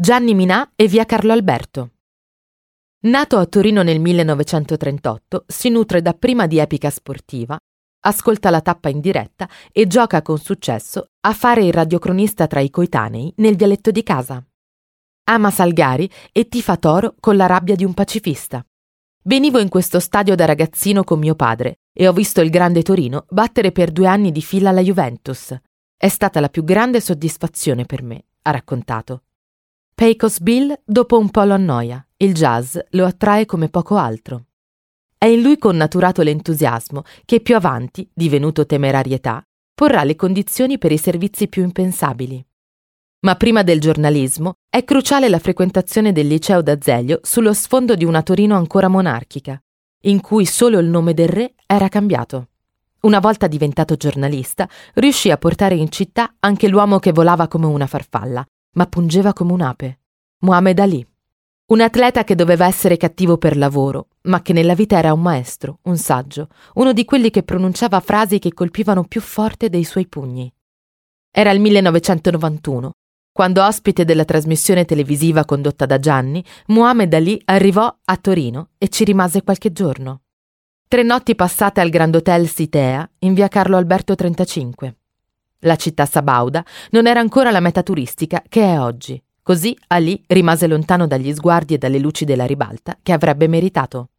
Gianni Minà e via Carlo Alberto. Nato a Torino nel 1938, si nutre dapprima di epica sportiva, ascolta la tappa in diretta e gioca con successo a fare il radiocronista tra i coetanei nel dialetto di casa. Ama Salgari e tifa Toro con la rabbia di un pacifista. Venivo in questo stadio da ragazzino con mio padre e ho visto il grande Torino battere per due anni di fila la Juventus. È stata la più grande soddisfazione per me, ha raccontato. Pecos Bill dopo un po' lo annoia, il jazz lo attrae come poco altro. È in lui connaturato l'entusiasmo che più avanti, divenuto temerarietà, porrà le condizioni per i servizi più impensabili. Ma prima del giornalismo è cruciale la frequentazione del liceo d'Azeglio sullo sfondo di una Torino ancora monarchica, in cui solo il nome del re era cambiato. Una volta diventato giornalista, riuscì a portare in città anche l'uomo che volava come una farfalla, ma pungeva come un'ape. Muhammad Ali. Un atleta che doveva essere cattivo per lavoro, ma che nella vita era un maestro, un saggio, uno di quelli che pronunciava frasi che colpivano più forte dei suoi pugni. Era il 1991, quando ospite della trasmissione televisiva condotta da Gianni, Muhammad Ali arrivò a Torino e ci rimase qualche giorno. Tre notti passate al Grand Hotel Sitea in via Carlo Alberto 35. La città sabauda non era ancora la meta turistica che è oggi. Così Ali rimase lontano dagli sguardi e dalle luci della ribalta che avrebbe meritato.